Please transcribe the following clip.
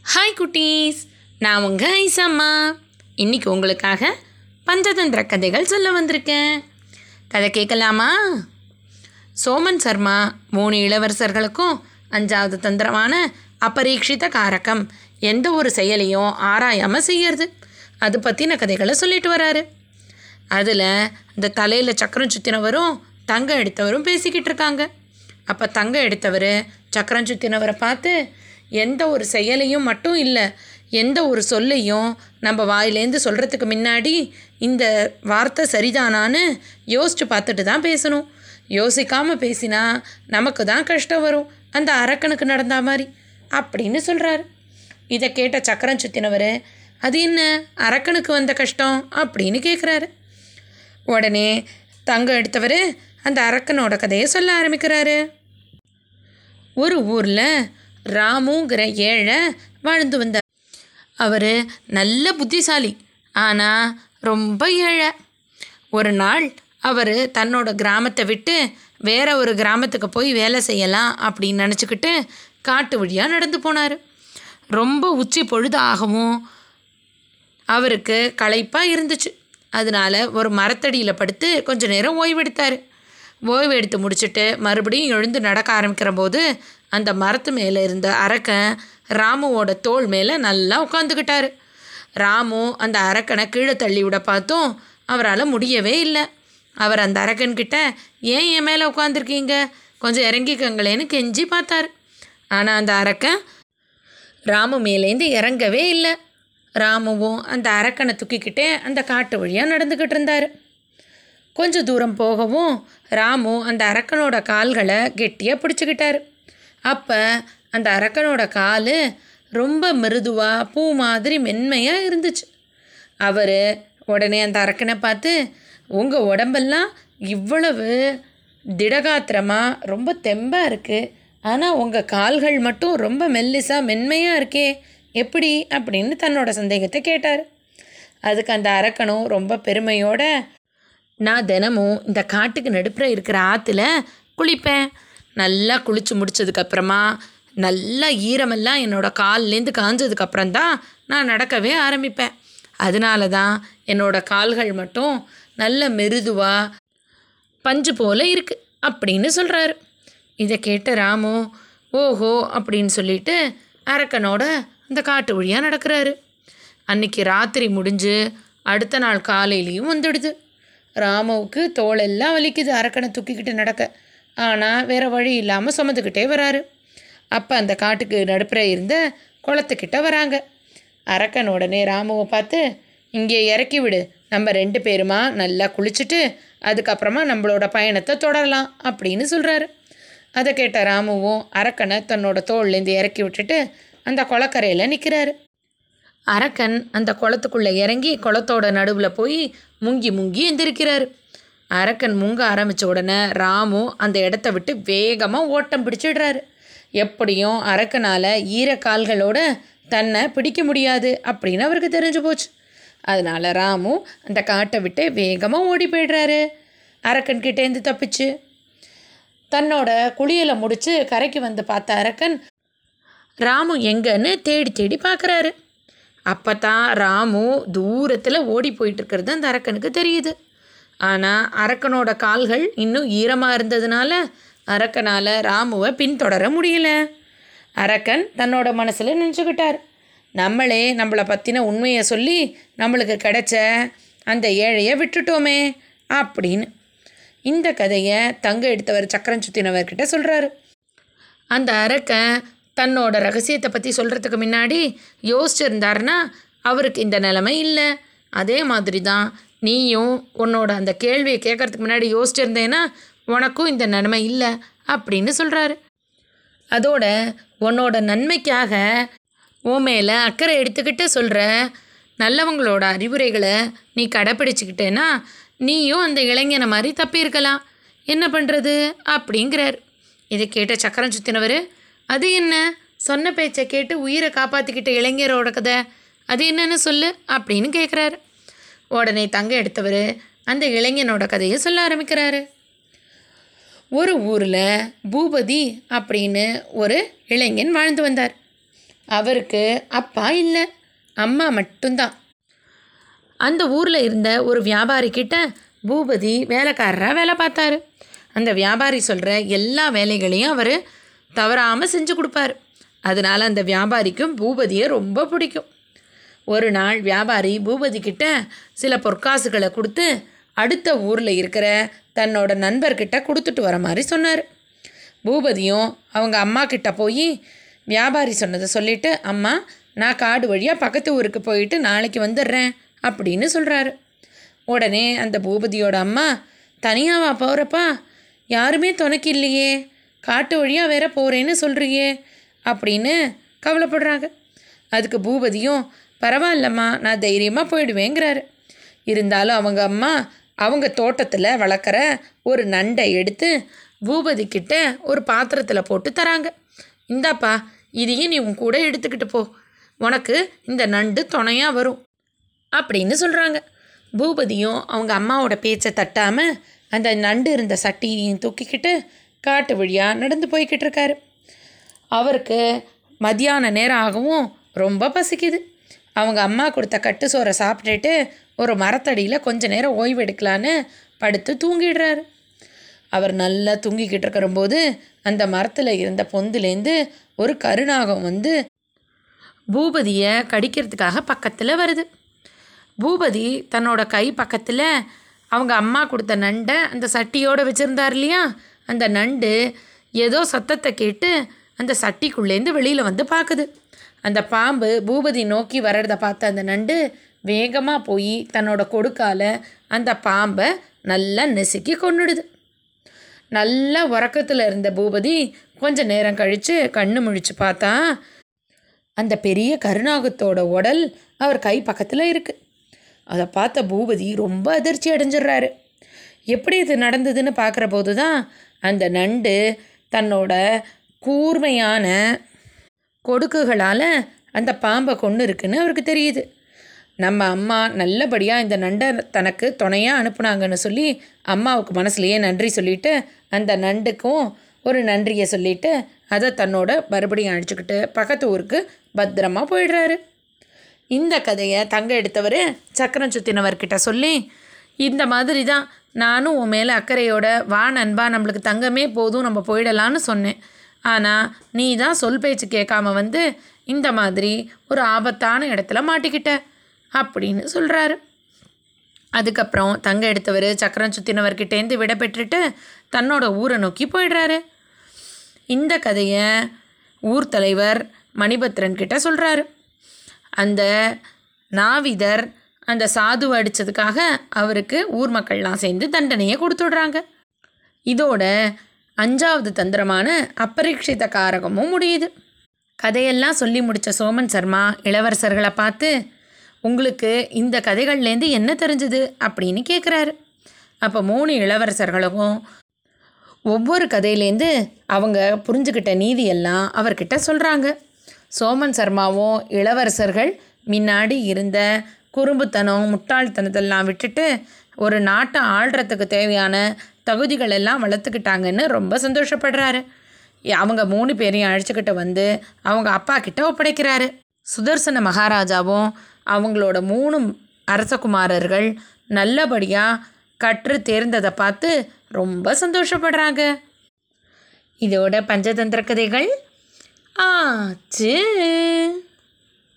Hi குட்டீஸ். நான் உங்கள் ஐசம்மா. இன்னைக்கு உங்களுக்காக பஞ்சதந்திர கதைகள் சொல்ல வந்திருக்கேன். கதை கேட்கலாமா? சோமன் சர்மா மூணு இளவரசர்களுக்கும் அஞ்சாவது தந்திரமான அபரீட்சித காரகம் எந்த ஒரு செயலையும் ஆராயாமல் செய்யறது. அது பற்றின கதைகளை சொல்லிட்டு வராரு. அதில் இந்த தலையில் சக்கரம் சுற்றினவரும் தங்கம் எடுத்தவரும் பேசிக்கிட்டு இருக்காங்க. அப்போ தங்கம் எடுத்தவர் சக்கரம் சுற்றினவரை பார்த்து எந்த ஒரு செயலையும் மட்டும் இல்லை எந்த ஒரு சொல்லையும் நம்ம வாயிலேருந்து சொல்கிறதுக்கு முன்னாடி இந்த வார்த்தை சரிதானான்னு யோசித்து பார்த்துட்டு தான் பேசணும். யோசிக்காமல் பேசினா நமக்கு தான் கஷ்டம் வரும். அந்த அரக்கனுக்கு நடந்த மாதிரி அப்படின்னு சொல்கிறாரு இதை கேட்ட சக்கரம் சுத்தினவர் அது என்ன அரக்கனுக்கு வந்த கஷ்டம்? அப்படின்னு கேட்குறாரு உடனே தங்கம் எடுத்தவர் அந்த அரக்கனோட கதையை சொல்ல ஆரம்பிக்கிறாரு. ஒரு ஊரில் ராமுங்கிற ஏழை வாழ்ந்து வந்தார். அவர் நல்ல புத்திசாலி ஆனால் ரொம்ப ஏழை. ஒரு நாள் அவர் தன்னோட கிராமத்தை விட்டு வேற ஒரு கிராமத்துக்கு போய் வேலை செய்யலாம் அப்படின்னு நினச்சிக்கிட்டு காட்டு வழியாக நடந்து போனார். ரொம்ப உச்சி பொழுது ஆகவும் அவருக்கு களைப்பாக இருந்துச்சு. அதனால ஒரு மரத்தடியில் படுத்து கொஞ்ச நேரம் ஓய்வெடுத்தார். ஓய்வு எடுத்து முடிச்சுட்டு மறுபடியும் எழுந்து நடக்க ஆரம்பிக்கிற போது அந்த மரத்து மேலே இருந்த அரக்கன் ராமுவோட தோள் மேலே நல்லா உட்காந்துக்கிட்டாரு ராமு அந்த அரக்கனை கீழே தள்ளி விட பார்த்தும் அவரால் முடியவே இல்லை. அவர் அந்த அரக்கன்கிட்ட ஏன் என் மேலே உட்காந்துருக்கீங்க கொஞ்சம் இறங்கிக்கங்களேன்னு கெஞ்சி பார்த்தார். ஆனால் அந்த அரக்கன் ராமு மேலேந்து இறங்கவே இல்லை. ராமுவும் அந்த அரக்கனை தூக்கிக்கிட்டே அந்த காட்டு வழியாக நடந்துக்கிட்டு இருந்தார். கொஞ்சம் தூரம் போகவும் ராமு அந்த அரக்கனோட கால்களை கெட்டியாக பிடிச்சிக்கிட்டார். அப்போ அந்த அரக்கனோட கால் ரொம்ப மிருதுவாக பூ மாதிரி மென்மையாக இருந்துச்சு. அவர் உடனே அந்த அரக்கனை பார்த்து உங்கள் உடம்பெல்லாம் இவ்வளவு திடகாத்திரமாக ரொம்ப தெம்பாக இருக்குது ஆனால் உங்கள் கால்கள் மட்டும் ரொம்ப மெல்லிசாக மென்மையாக இருக்கே எப்படி? அப்படின்னு தன்னோட சந்தேகத்தை கேட்டார். அதுக்கு அந்த அரக்கனும் ரொம்ப பெருமையோட நான் தினமும் இந்த காட்டுக்கு நடுப்புற இருக்கிற ஆற்றுல குளிப்பேன். நல்லா குளித்து முடிச்சதுக்கப்புறமா நல்லா ஈரமெல்லாம் என்னோடய கால்லேருந்து காஞ்சதுக்கப்புறம் தான் நான் நடக்கவே ஆரம்பிப்பேன். அதனால தான் என்னோடய கால்கள் மட்டும் நல்ல மெருதுவாக பஞ்சு போல இருக்குது அப்படின்னு சொல்கிறாரு இதை கேட்ட ராமு ஓஹோ அப்படின்னு சொல்லிட்டு அரக்கனோட அந்த காட்டு வழியாக நடக்கிறாரு. அன்னைக்கு ராத்திரி முடிஞ்சு அடுத்த நாள் காலையிலையும் வந்துடுது. ராமுவுக்கு தோளெல்லாம் வலிக்குது அரக்கனை தூக்கிக்கிட்டு நடக்க. ஆனால் வேற வழி இல்லாமல் சுமந்துக்கிட்டே வராரு. அப்போ அந்த காட்டுக்கு நடுப்புற இருந்த குளத்துக்கிட்ட வராங்க. அரக்கன் உடனே ராமுவை பார்த்து இங்கே இறக்கி விடு. நம்ம ரெண்டு பேருமா நல்லா குளிச்சுட்டு அதுக்கப்புறமா நம்மளோட பயணத்தை தொடரலாம் அப்படின்னு சொல்கிறாரு அதை கேட்ட ராமுவும் அரக்கனை தன்னோட தோல்லேருந்து இறக்கி விட்டுட்டு அந்த குளக்கரையில் நிற்கிறாரு அரக்கன் அந்த குளத்துக்குள்ளே இறங்கி குளத்தோட நடுவில் போய் முங்கி முங்கி எந்திருக்கிறார். அரக்கன் முங்க ஆரம்பித்த உடனே ராமு அந்த இடத்த விட்டு வேகமாக ஓட்டம் பிடிச்சிடுறாரு. எப்படியும் அரக்கனால் ஈர கால்களோட தன்னை பிடிக்க முடியாது அப்படின்னு அவருக்கு தெரிஞ்சு போச்சு. அதனால் ராமு அந்த காட்டை விட்டு வேகமாக ஓடி போயிடுறாரு. அரக்கன் கிட்டேருந்து தப்பிச்சு தன்னோட குளியலை முடித்து கரைக்கு வந்து பார்த்த அரக்கன் ராமு எங்கன்னு தேடி தேடி பார்க்குறாரு. அப்போ தான் ராமு தூரத்தில் ஓடி போயிட்டுருக்கிறது அந்த அரக்கனுக்கு தெரியுது. ஆனால் அரக்கனோட கால்கள் இன்னும் ஈரமாக இருந்ததுனால அரக்கனால் ராமுவை பின்தொடர முடியல. அரக்கன் தன்னோட மனசில் நினச்சிக்கிட்டார். நம்மளே நம்மளை பற்றின உண்மையை சொல்லி நம்மளுக்கு கிடைச்ச அந்த ஏழையை விட்டுட்டோமே அப்படின்னு இந்த கதையை தங்க எடுத்தவர் சக்கரம் சுத்தினவர்கிட்ட சொல்கிறாரு அந்த அரக்கன் தன்னோட ரகசியத்தை பற்றி சொல்கிறதுக்கு முன்னாடி யோசிச்சிருந்தாருன்னா அவருக்கு இந்த நிலைமை இல்லை. அதே மாதிரி தான் நீயும் உன்னோட அந்த கேள்வியை கேட்கறதுக்கு முன்னாடி யோசிச்சிருந்தேன்னா உனக்கும் இந்த நிலைமை இல்லை அப்படின்னு சொல்கிறாரு அதோட உன்னோட நன்மைக்காக உன் மேலே அக்கறை எடுத்துக்கிட்டு சொல்கிற நல்லவங்களோட அறிவுரைகளை நீ கடைப்பிடிச்சிக்கிட்டேன்னா நீயும் அந்த இளைஞனை மாதிரி தப்பியிருக்கலாம். என்ன பண்ணுறது அப்படிங்கிறார். இதை கேட்ட சக்கரம் சுத்தினவர் அது என்ன? சொன்ன பேச்சை கேட்டு உயிரை காப்பாற்றிக்கிட்ட இளைஞரோட கதை. அது என்னன்னு சொல்லு அப்படின்னு கேட்குறாரு உடனே தங்க எடுத்தவர் அந்த இளைஞனோட கதையை சொல்ல ஆரம்பிக்கிறாரு. ஒரு ஊரில் பூபதி அப்படின்னு ஒரு இளைஞன் வாழ்ந்து வந்தார். அவருக்கு அப்பா இல்லை அம்மா மட்டும்தான். அந்த ஊரில் இருந்த ஒரு வியாபாரிக்கிட்ட பூபதி வேலைக்காரராக வேலை பார்த்தாரு. அந்த வியாபாரி சொல்கிற எல்லா வேலைகளையும் அவர் தவறாமல் செஞ்சு கொடுப்பாரு. அதனால் அந்த வியாபாரிக்கும் பூபதியை ரொம்ப பிடிக்கும். ஒரு நாள் வியாபாரி பூபதி கிட்ட சில பொற்காசுகளை கொடுத்து அடுத்த ஊரில் இருக்கிற தன்னோட நண்பர்கிட்ட கொடுத்துட்டு வர மாதிரி சொன்னார். பூபதியும் அவங்க அம்மா கிட்ட போய் வியாபாரி சொன்னதை சொல்லிட்டு அம்மா நான் காடு வழியாக பக்கத்து ஊருக்கு போயிட்டு நாளைக்கு வந்துடுறேன் அப்படின்னு சொல்கிறாரு உடனே அந்த பூபதியோட அம்மா தனியாவா போகிறப்பா யாருமே துணைக்கு இல்லையே. காட்டு வழியாக வேற போகிறேன்னு சொல்கிறியே அப்படின்னு கவலைப்படுறாங்க. அதுக்கு பூபதியும் பரவாயில்லம்மா நான் தைரியமாக போயிடுவேங்கிறாரு. இருந்தாலும் அவங்க அம்மா அவங்க தோட்டத்தில் வளர்க்குற ஒரு நண்டை எடுத்து பூபதி கிட்ட ஒரு பாத்திரத்தில் போட்டு தராங்க. இந்தாப்பா இதையும் நீ உன் கூட எடுத்துக்கிட்டு போ. உனக்கு இந்த நண்டு துணையாக வரும் அப்படின்னு சொல்கிறாங்க பூபதியும் அவங்க அம்மாவோட பேச்சை தட்டாமல் அந்த நண்டு இருந்த சட்டியையும் தூக்கிக்கிட்டு காட்டு வழியாக நடந்து போய்கிட்டு இருக்காரு. அவருக்கு மத்தியான நேரம் ஆகவும் ரொம்ப பசிக்குது. அவங்க அம்மா கொடுத்த கட்டு சோறை சாப்பிட்டுட்டு ஒரு மரத்தடியில் கொஞ்ச நேரம் ஓய்வு எடுக்கலான்னு படுத்து தூங்கிடுறாரு. அவர் நல்லா தூங்கிக்கிட்டு இருக்கிறபோது அந்த மரத்தில் இருந்த பொந்துலேருந்து ஒரு கருநாகம் வந்து பூபதியை கடிக்கிறதுக்காக பக்கத்தில் வருது. பூபதி தன்னோட கை பக்கத்தில் அவங்க அம்மா கொடுத்த நண்டை அந்த சட்டியோடு வச்சுருந்தார் இல்லையா? அந்த நண்டு ஏதோ சத்தத்தை கேட்டு அந்த சட்டிக்குள்ளேருந்து வெளியில் வந்து பார்க்குது அந்த பாம்பு பூபதி நோக்கி வர்றதை பார்த்த அந்த நண்டு வேகமாக போய் தன்னோட கொடுக்கால அந்த பாம்பை நல்லா நெசுக்கி கொண்டுடுது நல்ல உறக்கத்தில் இருந்த பூபதி கொஞ்ச நேரம் கழித்து கண்ணு முழிச்சு பார்த்தா அந்த பெரிய கருணாகத்தோட உடல் அவர் கை பக்கத்தில் இருக்குது அதை பார்த்த பூபதி ரொம்ப அதிர்ச்சி அடைஞ்சிடுறாரு. எப்படி இது நடந்ததுன்னு பார்க்குற போது தான் அந்த நண்டு தன்னோட கூர்மையான கொடுக்குகளால் அந்த பாம்பை கொண்டு இருக்குன்னு அவருக்கு தெரியுது. நம்ம அம்மா நல்லபடியாக இந்த நண்டை தனக்கு துணையாக அனுப்புனாங்கன்னு சொல்லி அம்மாவுக்கு மனசுலையே நன்றி சொல்லிட்டு அந்த நண்டுக்கும் ஒரு நன்றியை சொல்லிட்டு அதை தன்னோட மறுபடியும் அழைச்சிக்கிட்டு பக்கத்து ஊருக்கு பத்திரமா போயிடுறாரு. இந்த கதையை தங்க எடுத்தவர் சக்கரம் சுத்தினவர்கிட்ட சொல்லி இந்த மாதிரி தான் நானும் உன் மேலே அக்கறையோட வா நண்பா நம்மளுக்கு தங்கமே போதும் நம்ம போயிடலான்னு சொன்னேன். ஆனால் நீ தான் சொல் பேச்சு கேட்காம வந்து இந்த மாதிரி ஒரு ஆபத்தான இடத்துல மாட்டிக்கிட்ட அப்படின்னு சொல்கிறாரு அதுக்கப்புறம் தங்க எடுத்தவர் சக்கரம் சுத்தினவர்கிட்டேருந்து விட பெற்றுட்டு தன்னோட ஊரை நோக்கி போயிடுறாரு. இந்த கதையை ஊர் தலைவர் மணிபத்ரன் கிட்ட சொல்கிறாரு அந்த நாவிதர் அந்த சாதுவை அடித்ததுக்காக அவருக்கு ஊர் மக்கள்லாம் சேர்ந்து தண்டனையை கொடுத்துடுறாங்க. இதோட அஞ்சாவது தந்திரமான அப்பரீட்சித காரகமும் முடியுது. கதையெல்லாம் சொல்லி முடித்த சோமன் சர்மா இளவரசர்களை பார்த்து உங்களுக்கு இந்த கதைகள்லேருந்து என்ன தெரிஞ்சுது? அப்படின்னு கேட்குறாரு அப்போ மூணு இளவரசர்களுக்கும் ஒவ்வொரு கதையிலேருந்து அவங்க புரிஞ்சுக்கிட்ட நீதியெல்லாம் அவர்கிட்ட சொல்கிறாங்க சோமன் சர்மாவும் இளவரசர்கள் முன்னாடி இருந்த குறும்புத்தனம் முட்டாள்தனத்தெல்லாம் விட்டுட்டு ஒரு நாட்டை ஆள்றதுக்கு தேவையான தகுதிகள் எல்லாம் வளர்த்துக்கிட்டாங்கன்னு ரொம்ப சந்தோஷப்படுறாரு. அவங்க மூணு பேரையும் அழைச்சிக்கிட்டு வந்து அவங்க அப்பா கிட்ட ஒப்படைக்கிறாரு. சுதர்சன மகாராஜாவும் அவங்களோட மூணு அரசகுமாரர்கள் நல்லபடியாக கற்று தேர்ந்ததை பார்த்து ரொம்ப சந்தோஷப்படுறாங்க. இதோட பஞ்சதந்திர கதைகள் ஆச்சு.